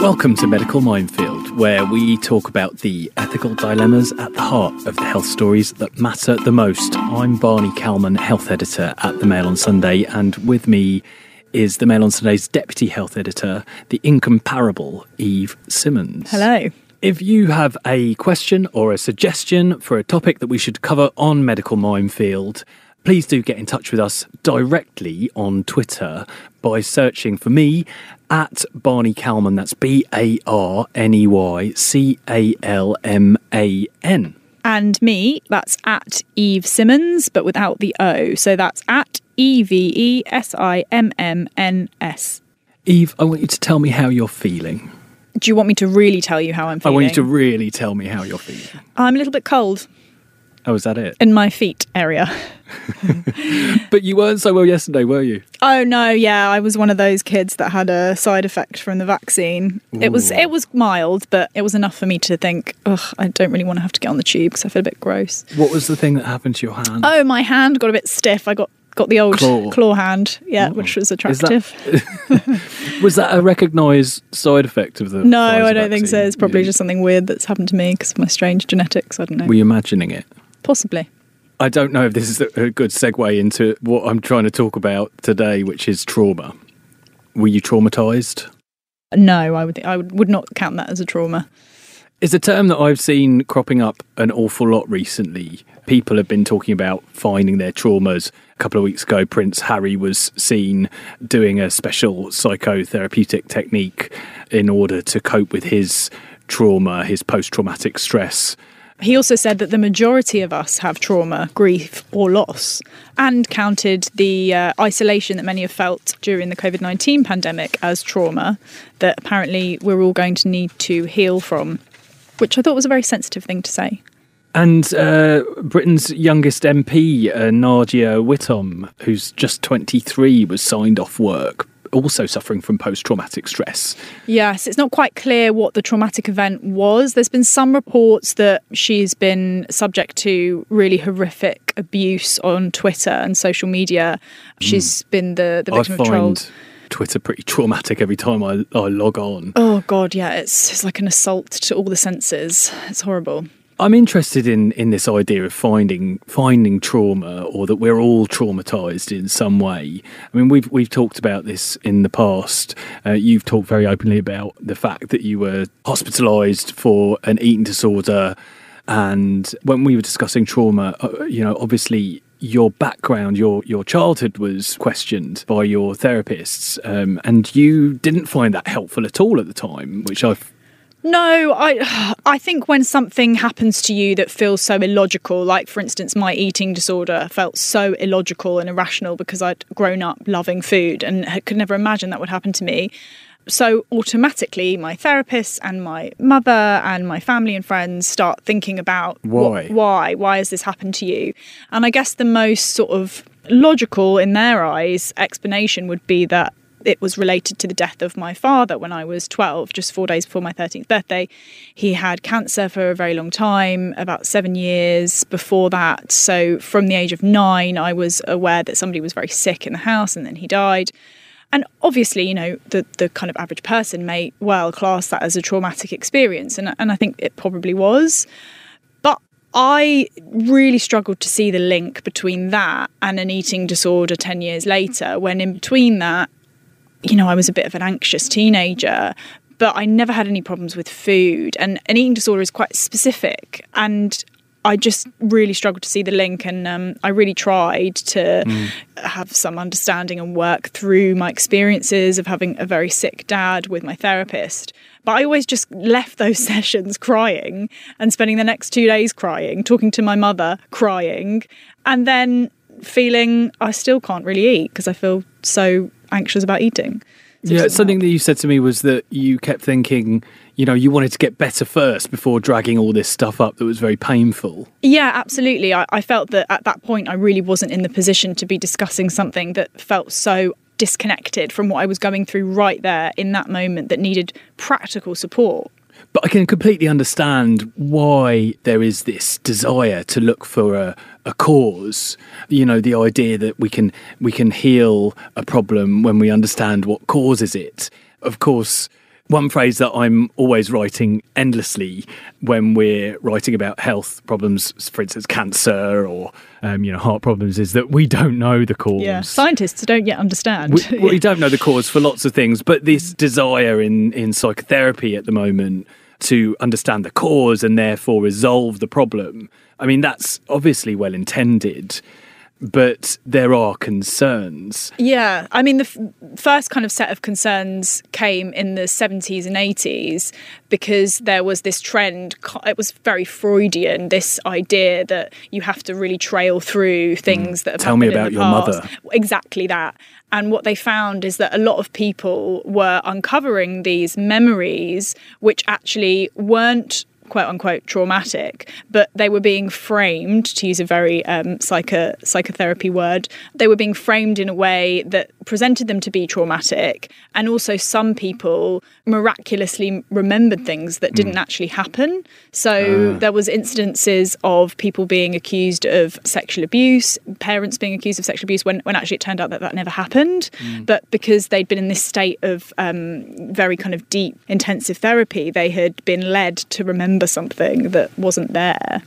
Welcome to Medical Minefield, where we talk about the ethical dilemmas at the heart of the health stories that matter the most. I'm Barney Calman, health editor at the Mail on Sunday, and with me is the Mail on Sunday's deputy health editor, the incomparable Eve Simmons. Hello. If you have a question or a suggestion for a topic that we should cover on Medical Minefield, please do get in touch with us directly on Twitter by searching for me at Barney Calman. That's B A R N E Y C A L M A N. And me, that's at Eve Simmons, but without the O. So that's at E V E S I M M N S. Eve, I want you to tell me how you're feeling. Do you want me to really tell you how I'm feeling? I want you to really tell me how you're feeling. I'm a little bit cold Oh, is that it? in my feet area. But you weren't so well yesterday, were you? Oh no, yeah, I was one of those kids that had a side effect from the vaccine. It was it was mild, but it was enough for me to think, ugh, I don't really want to have to get on the tube because I feel a bit gross. What was the thing that happened to your hand? Oh, my hand got a bit stiff. I got got the old Claw. claw, hand, yeah, which was Is that- attractive. Was that a recognised side effect of the? No, I don't think so. It's probably You- just something weird that's happened to me because of my strange genetics. I don't know. Were you imagining it? Possibly. I don't know if this is a good segue into what I'm trying to talk about today, which is trauma. Were you traumatized? No, I would. I would, would not count that as a trauma. It's a term that I've seen cropping up an awful lot recently. People have been talking about finding their traumas. A couple of weeks ago, Prince Harry was seen doing a special psychotherapeutic technique in order to cope with his trauma, his post traumatic stress. He also said that the majority of us have trauma, grief, or loss, and counted the uh, isolation that many have felt during the COVID 19 pandemic as trauma that apparently we're all going to need to heal from, which I thought was a very sensitive thing to say. And uh, Britain's youngest MP, uh, Nadia Whittome, who's just 23, was signed off work, also suffering from post traumatic stress. Yes, it's not quite clear what the traumatic event was. There's been some reports that she's been subject to really horrific abuse on Twitter and social media. She's been the, the Hmm. I victim of trolls. find Twitter pretty traumatic every time I, I log on. Oh god, yeah, it's it's like an assault to all the senses. It's horrible. I'm interested in, in this idea of finding finding trauma or that we're all traumatized in some way. I mean, we've we've talked about this in the past. Uh, you've talked very openly about the fact that you were hospitalized for an eating disorder, and when we were discussing trauma, uh, you know, obviously your background, your your childhood was questioned by your therapists, um, and you didn't find that helpful at all at the time, which I've No, I I think when something happens to you that feels so illogical, like for instance my eating disorder felt so illogical and irrational because I'd grown up loving food and could never imagine that would happen to me. So automatically my therapists and my mother and my family and friends start thinking about Why? why why has this happened to you? And I guess the most sort of logical in their eyes explanation would be that it was related to the death of my father when I was 12, just four days before my 13th birthday. He had cancer for a very long time, about seven years before that. So, from the age of nine, I was aware that somebody was very sick in the house and then he died. And obviously, you know, the, the kind of average person may well class that as a traumatic experience. And, and I think it probably was. But I really struggled to see the link between that and an eating disorder 10 years later, when in between that, you know, I was a bit of an anxious teenager, but I never had any problems with food. And an eating disorder is quite specific. And I just really struggled to see the link. And um, I really tried to have some understanding and work through my experiences of having a very sick dad with my therapist. But I always just left those sessions crying and spending the next two days crying, talking to my mother, crying, and then feeling I still can't really eat because I feel so anxious about eating. So yeah, something help. that you said to me was that you kept thinking, you know, you wanted to get better first before dragging all this stuff up that was very painful. Yeah, absolutely. I, I felt that at that point I really wasn't in the position to be discussing something that felt so disconnected from what I was going through right there in that moment that needed practical support. But I can completely understand why there is this desire to look for a, a cause. You know, the idea that we can we can heal a problem when we understand what causes it. Of course, one phrase that I'm always writing endlessly when we're writing about health problems, for instance, cancer or um, you know heart problems, is that we don't know the cause. Yeah, scientists don't yet understand. We, we don't know the cause for lots of things, but this desire in in psychotherapy at the moment to understand the cause and therefore resolve the problem. I mean, that's obviously well intended but there are concerns. Yeah, I mean, the f- first kind of set of concerns came in the 70s and 80s because there was this trend, it was very Freudian, this idea that you have to really trail through things mm. that have Tell me about your past. mother. Exactly that. And what they found is that a lot of people were uncovering these memories which actually weren't quote unquote traumatic, but they were being framed, to use a very um, psycho- psychotherapy word, they were being framed in a way that presented them to be traumatic. And also, some people miraculously remembered things that didn't mm. actually happen. So uh. there was incidences of people being accused of sexual abuse, parents being accused of sexual abuse when, when actually it turned out that that never happened. Mm. But because they'd been in this state of um, very kind of deep intensive therapy, they had been led to remember remember something that wasn't there.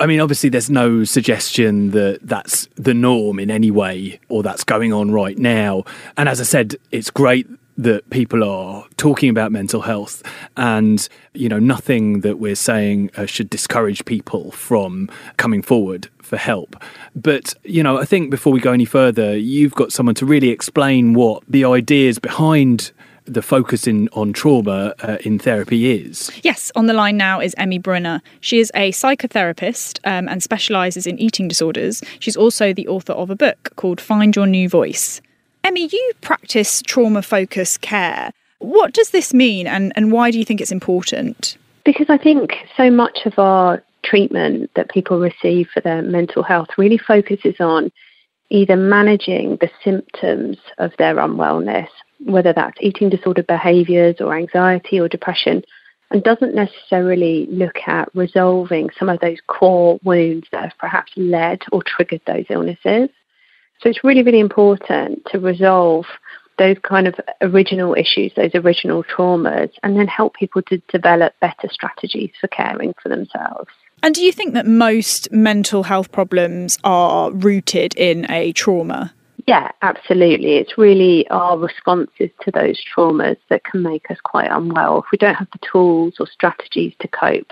I mean, obviously, there's no suggestion that that's the norm in any way or that's going on right now. And as I said, it's great that people are talking about mental health and you know nothing that we're saying uh, should discourage people from coming forward for help but you know i think before we go any further you've got someone to really explain what the ideas behind the focus in on trauma uh, in therapy is. Yes, on the line now is Emmy Brunner. She is a psychotherapist um, and specialises in eating disorders. She's also the author of a book called Find Your New Voice. Emmy, you practice trauma focused care. What does this mean and, and why do you think it's important? Because I think so much of our treatment that people receive for their mental health really focuses on either managing the symptoms of their unwellness whether that's eating disorder behaviors or anxiety or depression, and doesn't necessarily look at resolving some of those core wounds that have perhaps led or triggered those illnesses. So it's really, really important to resolve those kind of original issues, those original traumas, and then help people to develop better strategies for caring for themselves. And do you think that most mental health problems are rooted in a trauma? Yeah, absolutely. It's really our responses to those traumas that can make us quite unwell. If we don't have the tools or strategies to cope,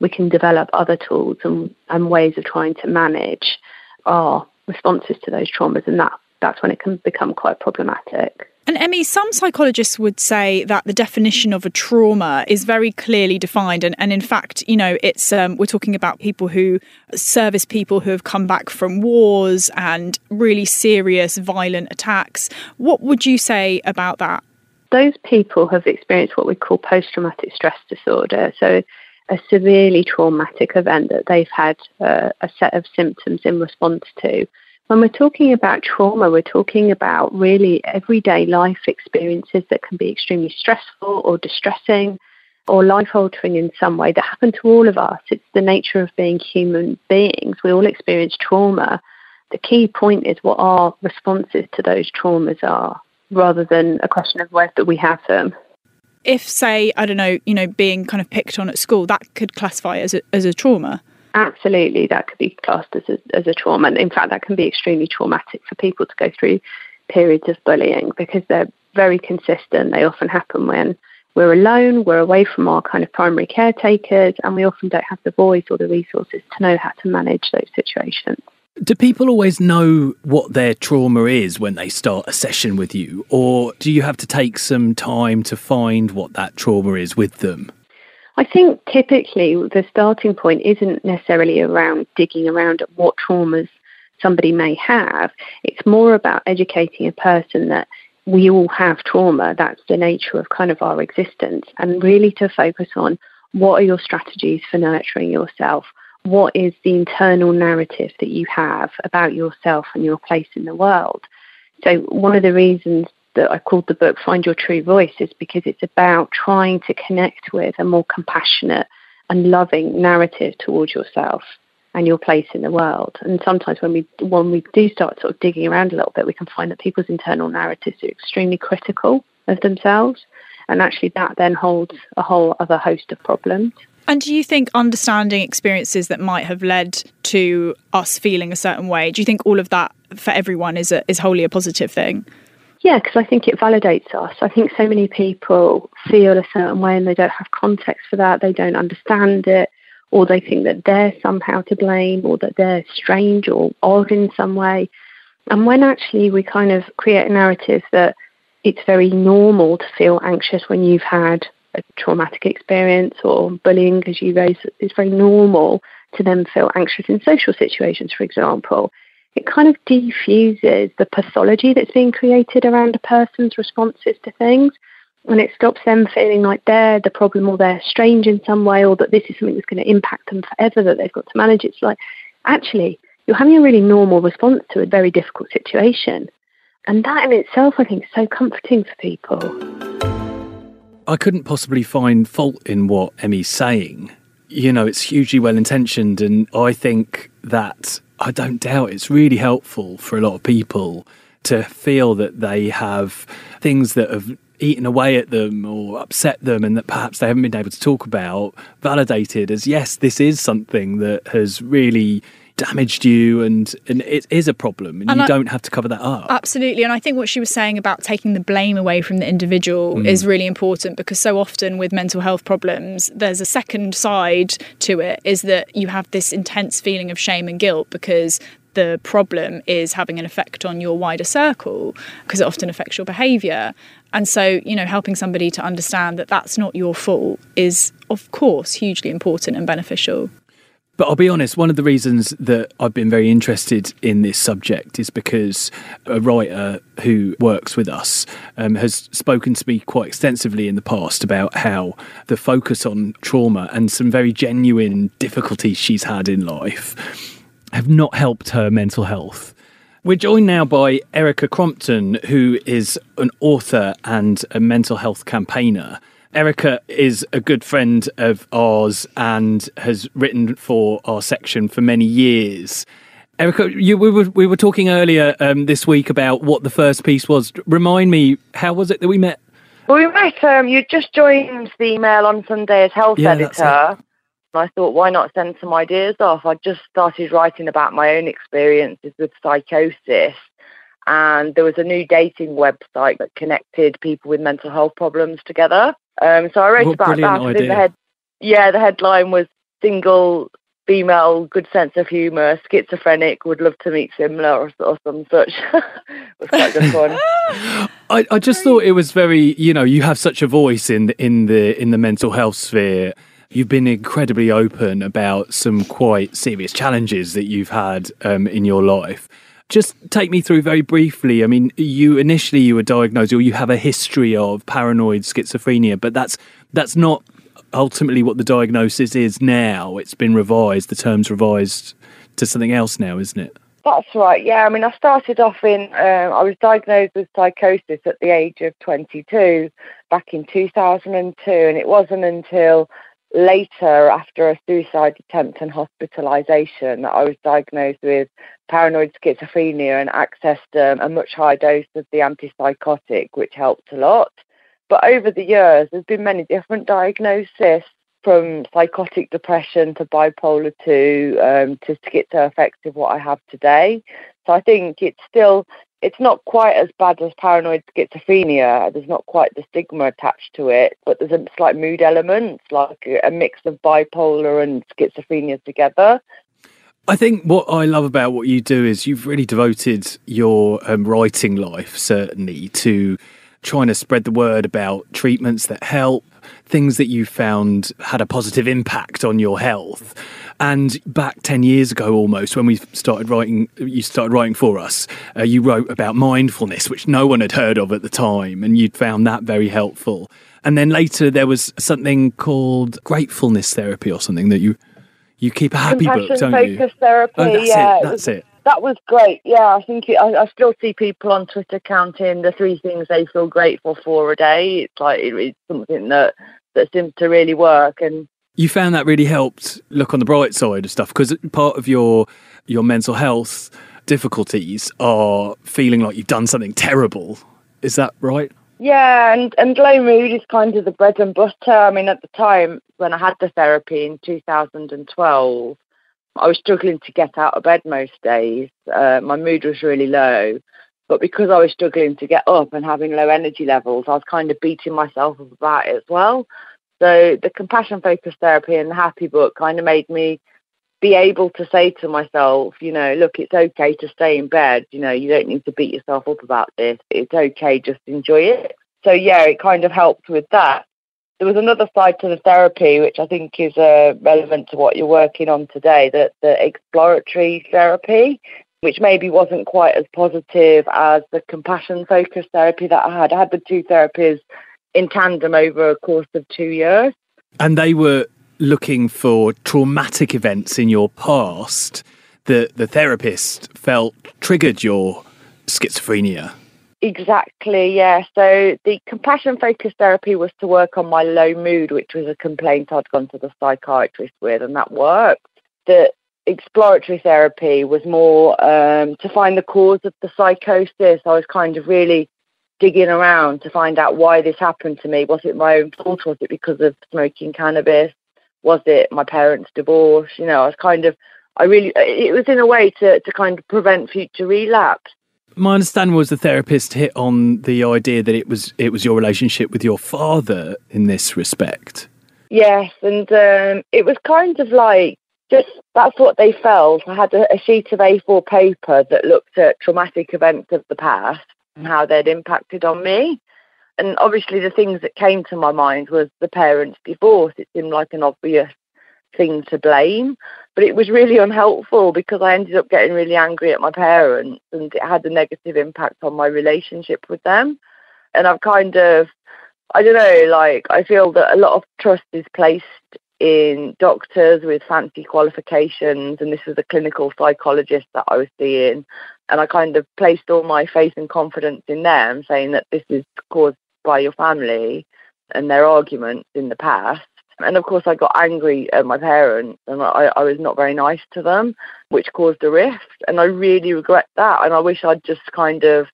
we can develop other tools and, and ways of trying to manage our responses to those traumas, and that, that's when it can become quite problematic. And Emmy, some psychologists would say that the definition of a trauma is very clearly defined, and, and in fact, you know, it's um, we're talking about people who service people who have come back from wars and really serious violent attacks. What would you say about that? Those people have experienced what we call post-traumatic stress disorder. So a severely traumatic event that they've had uh, a set of symptoms in response to. When we're talking about trauma, we're talking about really everyday life experiences that can be extremely stressful or distressing or life altering in some way that happen to all of us. It's the nature of being human beings. We all experience trauma. The key point is what our responses to those traumas are rather than a question of whether we have them. If, say, I don't know, you know, being kind of picked on at school, that could classify as a, as a trauma. Absolutely, that could be classed as a, as a trauma. And in fact, that can be extremely traumatic for people to go through periods of bullying because they're very consistent. They often happen when we're alone, we're away from our kind of primary caretakers, and we often don't have the voice or the resources to know how to manage those situations. Do people always know what their trauma is when they start a session with you, or do you have to take some time to find what that trauma is with them? I think typically the starting point isn't necessarily around digging around at what traumas somebody may have. It's more about educating a person that we all have trauma. That's the nature of kind of our existence. And really to focus on what are your strategies for nurturing yourself? What is the internal narrative that you have about yourself and your place in the world? So, one of the reasons that I called the book Find Your True Voice is because it's about trying to connect with a more compassionate and loving narrative towards yourself and your place in the world. And sometimes when we when we do start sort of digging around a little bit, we can find that people's internal narratives are extremely critical of themselves. And actually, that then holds a whole other host of problems. And do you think understanding experiences that might have led to us feeling a certain way, do you think all of that for everyone is a, is wholly a positive thing? Yeah, because I think it validates us. I think so many people feel a certain way and they don't have context for that, they don't understand it, or they think that they're somehow to blame or that they're strange or odd in some way. And when actually we kind of create a narrative that it's very normal to feel anxious when you've had a traumatic experience or bullying, as you raise, it's very normal to then feel anxious in social situations, for example. It kind of defuses the pathology that's being created around a person's responses to things. And it stops them feeling like they're the problem or they're strange in some way or that this is something that's going to impact them forever that they've got to manage. It's like, actually, you're having a really normal response to a very difficult situation. And that in itself, I think, is so comforting for people. I couldn't possibly find fault in what Emmy's saying. You know, it's hugely well intentioned, and I think that I don't doubt it's really helpful for a lot of people to feel that they have things that have eaten away at them or upset them and that perhaps they haven't been able to talk about validated as yes this is something that has really damaged you and and it is a problem and, and you I, don't have to cover that up. Absolutely and i think what she was saying about taking the blame away from the individual mm. is really important because so often with mental health problems there's a second side to it is that you have this intense feeling of shame and guilt because the problem is having an effect on your wider circle because it often affects your behavior and so you know helping somebody to understand that that's not your fault is of course hugely important and beneficial but I'll be honest, one of the reasons that I've been very interested in this subject is because a writer who works with us um, has spoken to me quite extensively in the past about how the focus on trauma and some very genuine difficulties she's had in life have not helped her mental health. We're joined now by Erica Crompton, who is an author and a mental health campaigner. Erica is a good friend of ours and has written for our section for many years. Erica, you, we were we were talking earlier um, this week about what the first piece was. Remind me, how was it that we met? Well, we met. Um, you just joined the Mail on Sunday as health yeah, editor. I thought, why not send some ideas off? I just started writing about my own experiences with psychosis, and there was a new dating website that connected people with mental health problems together. Um, so I wrote what about that. The head, yeah, the headline was single female, good sense of humour, schizophrenic, would love to meet similar or, or some such. it was quite good fun. I, I just thought it was very, you know, you have such a voice in the, in the in the mental health sphere. You've been incredibly open about some quite serious challenges that you've had um, in your life. Just take me through very briefly. I mean, you initially you were diagnosed, or you have a history of paranoid schizophrenia, but that's that's not ultimately what the diagnosis is now. It's been revised. The term's revised to something else now, isn't it? That's right. Yeah. I mean, I started off in. Um, I was diagnosed with psychosis at the age of 22 back in 2002, and it wasn't until later, after a suicide attempt and hospitalisation, that I was diagnosed with paranoid schizophrenia and accessed um, a much higher dose of the antipsychotic, which helped a lot. But over the years, there's been many different diagnoses from psychotic depression to bipolar 2 um, to schizoaffective, what I have today. So I think it's still it's not quite as bad as paranoid schizophrenia. There's not quite the stigma attached to it, but there's a slight mood element, like a mix of bipolar and schizophrenia together. I think what I love about what you do is you've really devoted your um, writing life, certainly, to trying to spread the word about treatments that help, things that you found had a positive impact on your health. And back 10 years ago almost, when we started writing, you started writing for us, uh, you wrote about mindfulness, which no one had heard of at the time, and you'd found that very helpful. And then later there was something called gratefulness therapy or something that you you keep a happy book, don't focus therapy. Oh, that's yeah, it. That's it, it. That was great. Yeah, I think it, I, I, still see people on Twitter counting the three things they feel grateful for a day. It's like it, it's something that that seems to really work. And you found that really helped look on the bright side of stuff because part of your your mental health difficulties are feeling like you've done something terrible. Is that right? Yeah, and, and low mood is kind of the bread and butter. I mean, at the time when I had the therapy in 2012, I was struggling to get out of bed most days. Uh, my mood was really low. But because I was struggling to get up and having low energy levels, I was kind of beating myself up about it as well. So the compassion focused therapy and the happy book kind of made me be able to say to myself, you know, look, it's okay to stay in bed. You know, you don't need to beat yourself up about this. It's okay, just enjoy it. So, yeah, it kind of helped with that. There was another side to the therapy, which I think is uh, relevant to what you're working on today, that the exploratory therapy, which maybe wasn't quite as positive as the compassion focused therapy that I had. I had the two therapies in tandem over a course of two years. And they were looking for traumatic events in your past that the therapist felt triggered your schizophrenia. Exactly, yeah. So the compassion focused therapy was to work on my low mood, which was a complaint I'd gone to the psychiatrist with, and that worked. The exploratory therapy was more um, to find the cause of the psychosis. I was kind of really digging around to find out why this happened to me. Was it my own fault? Was it because of smoking cannabis? Was it my parents' divorce? You know, I was kind of, I really, it was in a way to, to kind of prevent future relapse. My understanding was the therapist hit on the idea that it was it was your relationship with your father in this respect. Yes, and um, it was kind of like just that's what they felt. I had a, a sheet of A4 paper that looked at traumatic events of the past and how they'd impacted on me and obviously the things that came to my mind was the parents' divorce. It seemed like an obvious thing to blame, but it was really unhelpful because I ended up getting really angry at my parents and it had a negative impact on my relationship with them. And I've kind of, I don't know, like I feel that a lot of trust is placed in doctors with fancy qualifications, and this was a clinical psychologist that I was seeing. And I kind of placed all my faith and confidence in them, saying that this is caused by your family and their arguments in the past. And of course, I got angry at my parents and I, I was not very nice to them, which caused a rift. And I really regret that. And I wish I'd just kind of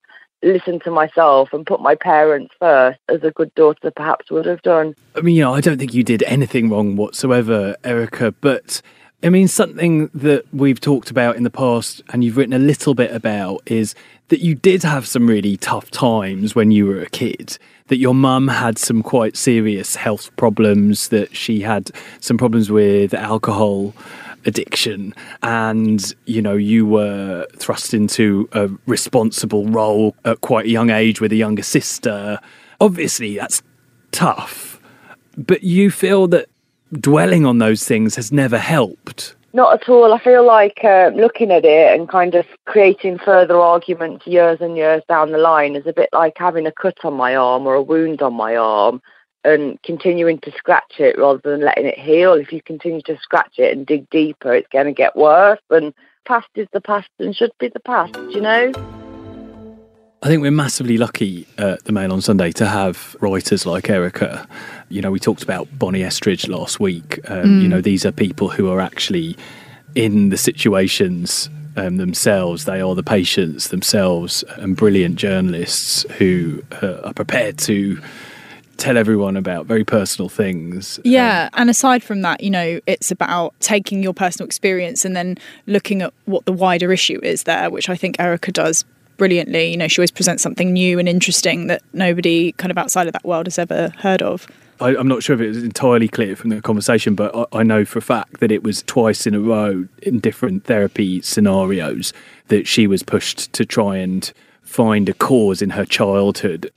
listened to myself and put my parents first as a good daughter perhaps would have done. I mean, you know, I don't think you did anything wrong whatsoever, Erica, but I mean, something that we've talked about in the past and you've written a little bit about is that you did have some really tough times when you were a kid. That your mum had some quite serious health problems, that she had some problems with alcohol addiction, and you know, you were thrust into a responsible role at quite a young age with a younger sister. Obviously, that's tough, but you feel that dwelling on those things has never helped. Not at all. I feel like uh, looking at it and kind of creating further arguments years and years down the line is a bit like having a cut on my arm or a wound on my arm and continuing to scratch it rather than letting it heal. If you continue to scratch it and dig deeper, it's going to get worse. And past is the past and should be the past, you know? I think we're massively lucky at the Mail on Sunday to have writers like Erica. You know, we talked about Bonnie Estridge last week. Um, mm. You know, these are people who are actually in the situations um, themselves. They are the patients themselves and brilliant journalists who uh, are prepared to tell everyone about very personal things. Yeah, um, and aside from that, you know, it's about taking your personal experience and then looking at what the wider issue is there, which I think Erica does brilliantly. You know, she always presents something new and interesting that nobody kind of outside of that world has ever heard of. I, am not sure if it was entirely clear from the conversation, but I, I, know for a fact that it was twice in a row in different therapy scenarios that she was pushed to try and find a cause in her childhood.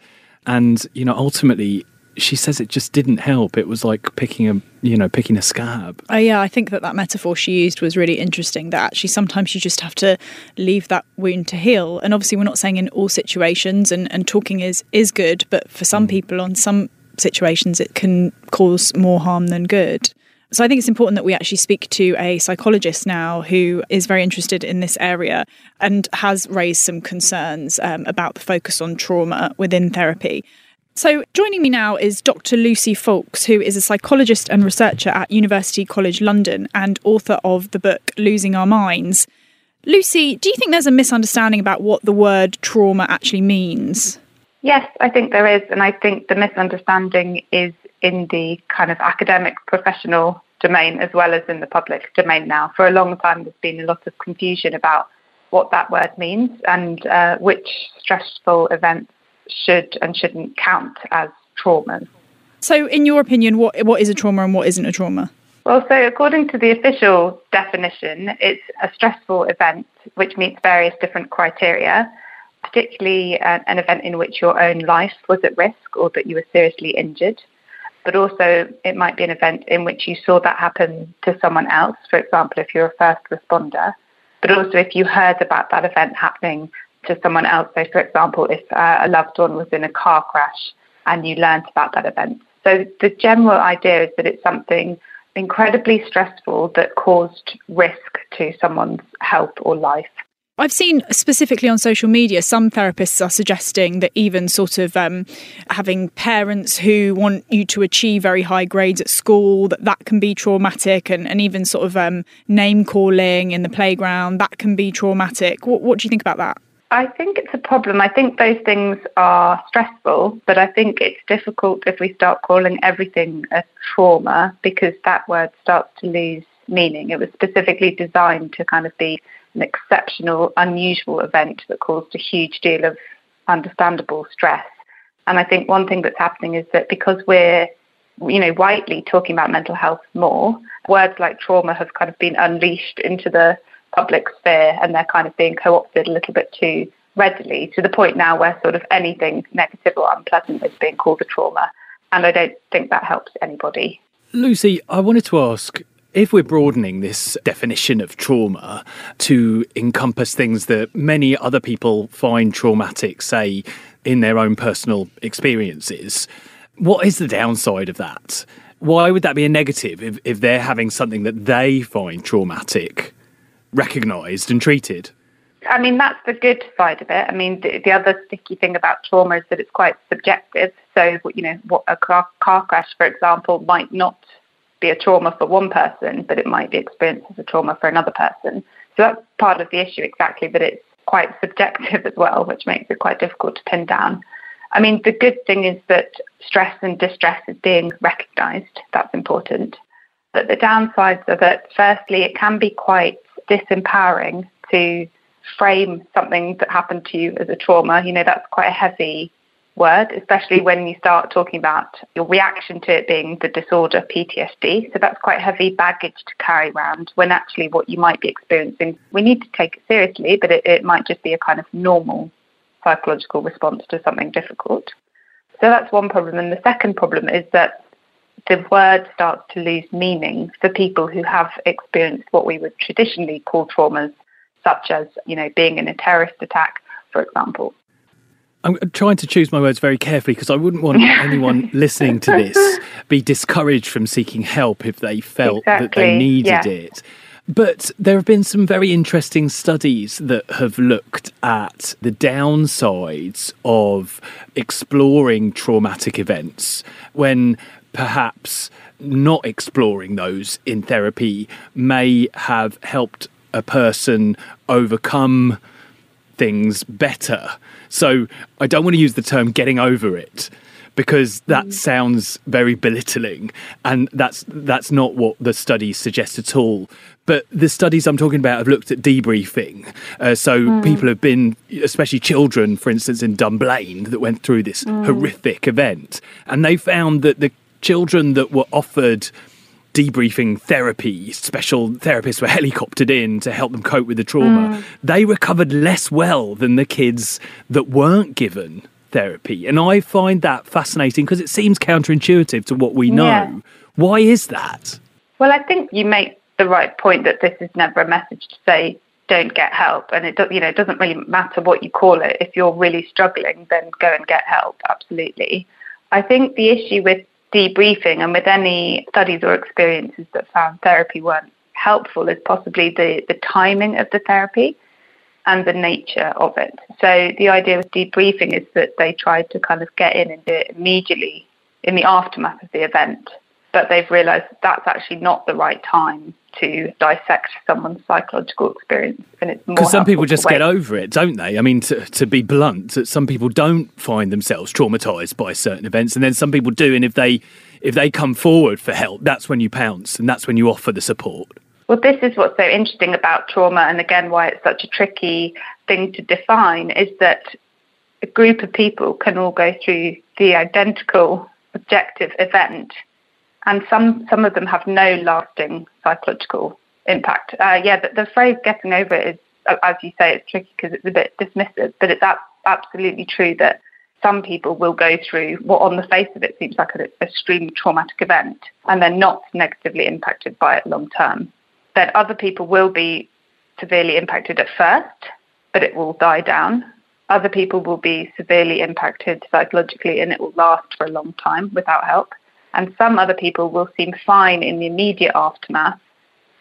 And, you know, ultimately, she says it just didn't help. It was like picking a, you know, picking a scab. Oh yeah, I think that that metaphor she used was really interesting. That actually sometimes you just have to leave that wound to heal. And obviously, we're not saying in all situations, and, and talking is is good, but for some mm. people, on some situations, it can cause more harm than good. So I think it's important that we actually speak to a psychologist now who is very interested in this area and has raised some concerns um, about the focus on trauma within therapy. So, joining me now is Dr. Lucy Foulkes, who is a psychologist and researcher at University College London and author of the book Losing Our Minds. Lucy, do you think there's a misunderstanding about what the word trauma actually means? Yes, I think there is. And I think the misunderstanding is in the kind of academic professional domain as well as in the public domain now. For a long time, there's been a lot of confusion about what that word means and uh, which stressful events should and shouldn't count as traumas. So, in your opinion, what what is a trauma and what isn't a trauma? Well, so according to the official definition, it's a stressful event which meets various different criteria, particularly uh, an event in which your own life was at risk or that you were seriously injured. But also, it might be an event in which you saw that happen to someone else, for example, if you're a first responder. But also, if you heard about that event happening to someone else, so for example, if uh, a loved one was in a car crash and you learnt about that event. So, the general idea is that it's something incredibly stressful that caused risk to someone's health or life. I've seen specifically on social media, some therapists are suggesting that even sort of um, having parents who want you to achieve very high grades at school, that that can be traumatic, and, and even sort of um, name calling in the playground, that can be traumatic. What, what do you think about that? I think it's a problem. I think those things are stressful, but I think it's difficult if we start calling everything a trauma because that word starts to lose meaning. It was specifically designed to kind of be an exceptional, unusual event that caused a huge deal of understandable stress. And I think one thing that's happening is that because we're, you know, widely talking about mental health more, words like trauma have kind of been unleashed into the public sphere and they're kind of being co-opted a little bit too readily to the point now where sort of anything negative or unpleasant is being called a trauma. And I don't think that helps anybody. Lucy, I wanted to ask if we're broadening this definition of trauma to encompass things that many other people find traumatic, say in their own personal experiences, what is the downside of that? Why would that be a negative if, if they're having something that they find traumatic? Recognised and treated. I mean, that's the good side of it. I mean, the, the, other sticky thing about trauma is that it's quite subjective. So, you know, what a car, car crash, for example, might not be a trauma for one person, but it might be experienced as a trauma for another person. So that's part of the issue, exactly, but it's quite subjective as well, which makes it quite difficult to pin down. I mean, the good thing is that stress and distress is being recognised. That's important. But the downsides are that, firstly, it can be quite disempowering to frame something that happened to you as a trauma. You know, that's quite a heavy word, especially when you start talking about your reaction to it being the disorder PTSD. So that's quite heavy baggage to carry around when actually what you might be experiencing, we need to take it seriously, but it, it might just be a kind of normal psychological response to something difficult. So that's one problem. And the second problem is that the word starts to lose meaning for people who have experienced what we would traditionally call traumas, such as, you know, being in a terrorist attack, for example. I'm trying to choose my words very carefully because I wouldn't want anyone listening to this be discouraged from seeking help if they felt exactly. that they needed yeah. it. But there have been some very interesting studies that have looked at the downsides of exploring traumatic events when perhaps not exploring those in therapy may have helped a person overcome things better. So I don't want to use the term getting over it because that mm. sounds very belittling and that's that's not what the studies suggest at all but the studies I'm talking about have looked at debriefing. Uh, so mm. people have been, especially children, for instance, in Dunblane, that went through this mm. horrific event, and they found that the children that were offered debriefing therapy, special therapists were helicoptered in to help them cope with the trauma, mm. they recovered less well than the kids that weren't given therapy. And I find that fascinating because it seems counterintuitive to what we know. Yeah. Why is that? Well, I think you make the right point that this is never a message to say don't get help and it you know it doesn't really matter what you call it if you're really struggling then go and get help absolutely i think the issue with debriefing and with any studies or experiences that found therapy weren't helpful is possibly the, the timing of the therapy and the nature of it. So the idea with debriefing is that they tried to kind of get in and do it immediately in the aftermath of the event. But they've realised that's actually not the right time to dissect someone's psychological experience and it's because some people just get over it don't they? I mean to, to be blunt some people don't find themselves traumatized by certain events and then some people do and if they if they come forward for help that's when you pounce and that's when you offer the support. Well this is what's so interesting about trauma and again why it's such a tricky thing to define is that a group of people can all go through the identical objective event and some some of them have no lasting psychological impact. Uh, yeah, but the phrase "getting over it" is, as you say, it's tricky because it's a bit dismissive, but it's absolutely true that some people will go through what, on the face of it, seems like an extremely traumatic event, and they're not negatively impacted by it long term. Then other people will be severely impacted at first, but it will die down. Other people will be severely impacted psychologically, and it will last for a long time without help and some other people will seem fine in the immediate aftermath,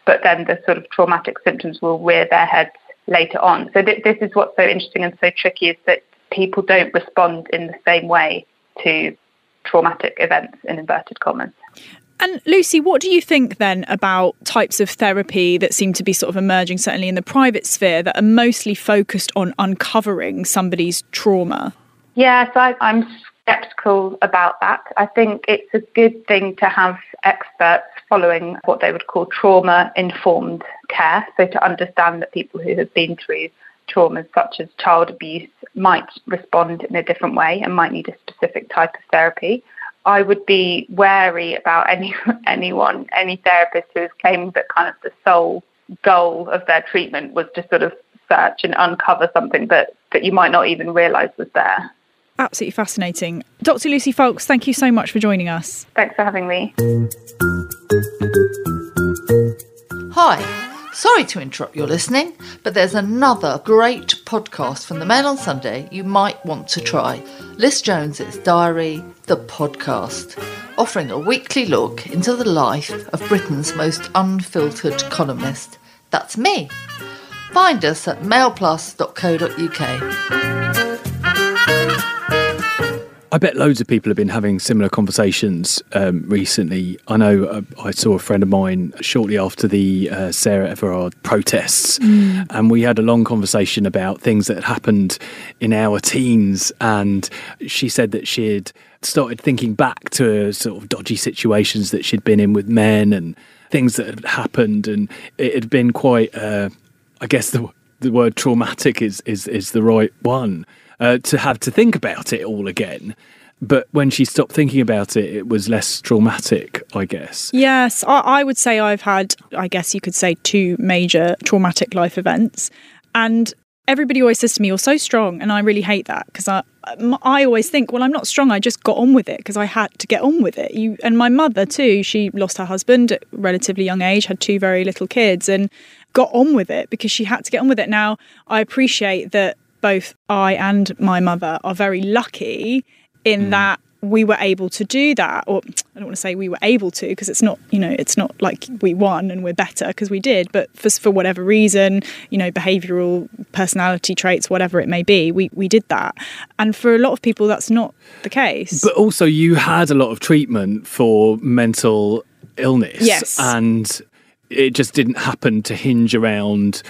but then the sort of traumatic symptoms will rear their heads later on. So th- this is what's so interesting and so tricky is that people don't respond in the same way to traumatic events in inverted commas. And Lucy, what do you think then about types of therapy that seem to be sort of emerging, certainly in the private sphere, that are mostly focused on uncovering somebody's trauma? Yeah, so I, I'm skeptical about that. I think it's a good thing to have experts following what they would call trauma informed care. So to understand that people who have been through traumas such as child abuse might respond in a different way and might need a specific type of therapy. I would be wary about any anyone, any therapist who is claiming that kind of the sole goal of their treatment was to sort of search and uncover something that, that you might not even realise was there absolutely fascinating. Dr. Lucy Foulkes, thank you so much for joining us. Thanks for having me. Hi. Sorry to interrupt your listening, but there's another great podcast from the Mail on Sunday you might want to try. Liz Jones's Diary, the podcast, offering a weekly look into the life of Britain's most unfiltered columnist. That's me. Find us at mailplus.co.uk. I bet loads of people have been having similar conversations um, recently. I know uh, I saw a friend of mine shortly after the uh, Sarah Everard protests, mm. and we had a long conversation about things that had happened in our teens. And she said that she had started thinking back to sort of dodgy situations that she'd been in with men and things that had happened, and it had been quite. Uh, I guess the the word traumatic is is is the right one uh, to have to think about it all again. But when she stopped thinking about it, it was less traumatic, I guess. Yes, I, I would say I've had, I guess you could say, two major traumatic life events. And everybody always says to me, You're so strong. And I really hate that because I, I always think, Well, I'm not strong. I just got on with it because I had to get on with it. You And my mother, too, she lost her husband at a relatively young age, had two very little kids, and got on with it because she had to get on with it. Now, I appreciate that both I and my mother are very lucky in mm. that we were able to do that or i don't want to say we were able to because it's not you know it's not like we won and we're better because we did but for, for whatever reason you know behavioral personality traits whatever it may be we we did that. And for a lot of people that's not the case. But also you had a lot of treatment for mental illness. Yes. And it just didn't happen to hinge around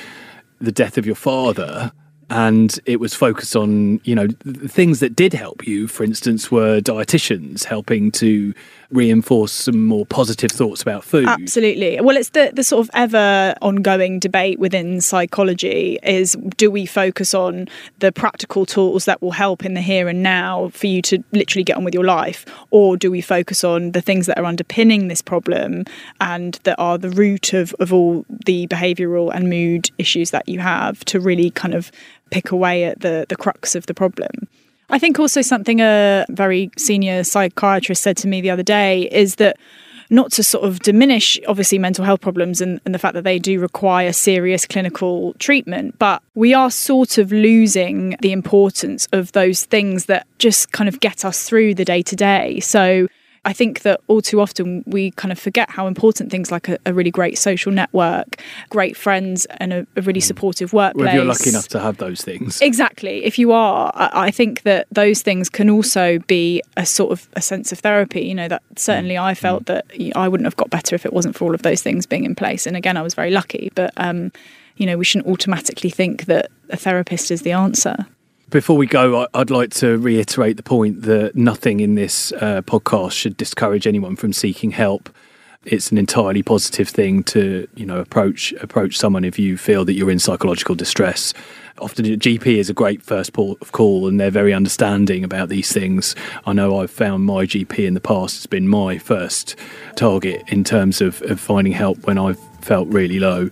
the death of your father and it was focused on you know things that did help you for instance were dietitians helping to reinforce some more positive thoughts about food. Absolutely. Well it's the the sort of ever ongoing debate within psychology is do we focus on the practical tools that will help in the here and now for you to literally get on with your life? Or do we focus on the things that are underpinning this problem and that are the root of of all the behavioral and mood issues that you have to really kind of pick away at the, the crux of the problem. I think also something a very senior psychiatrist said to me the other day is that not to sort of diminish obviously mental health problems and, and, the fact that they do require serious clinical treatment, but we are sort of losing the importance of those things that just kind of get us through the day to day. So I think that all too often we kind of forget how important things like a, a really great social network, great friends, and a, a really hmm. supportive workplace. Well, if you're lucky enough to have those things. Exactly. If you are, I, I think that those things can also be a sort of a sense of therapy. You know, that certainly hmm. I hmm. felt that I wouldn't have got better if it wasn't for all of those things being in place. And again, I was very lucky. But um, you know, we shouldn't automatically think that a therapist is the answer. Before we go, I'd like to reiterate the point that nothing in this uh, podcast should discourage anyone from seeking help. It's an entirely positive thing to, you know, approach approach someone if you feel that you're in psychological distress. Often, a GP is a great first port of call, and they're very understanding about these things. I know I've found my GP in the past has been my first target in terms of, of finding help when I've felt really low.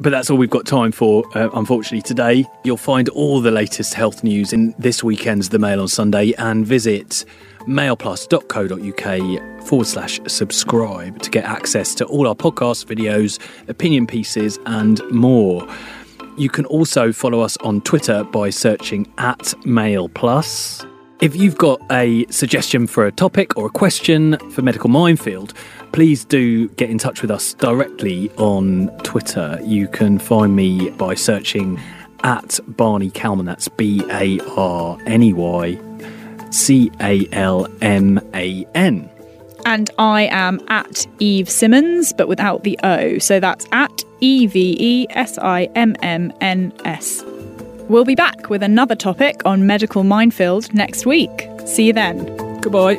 But that's all we've got time for, uh, unfortunately, today. You'll find all the latest health news in this weekend's The Mail on Sunday and visit mailplus.co.uk forward slash subscribe to get access to all our podcasts, videos, opinion pieces, and more. You can also follow us on Twitter by searching at MailPlus. If you've got a suggestion for a topic or a question for Medical Minefield, please do get in touch with us directly on Twitter. You can find me by searching at Barney Calman. That's B A R N E Y C A L M A N. And I am at Eve Simmons, but without the O. So that's at E V E S I M M N S. We'll be back with another topic on medical minefield next week. See you then. Goodbye.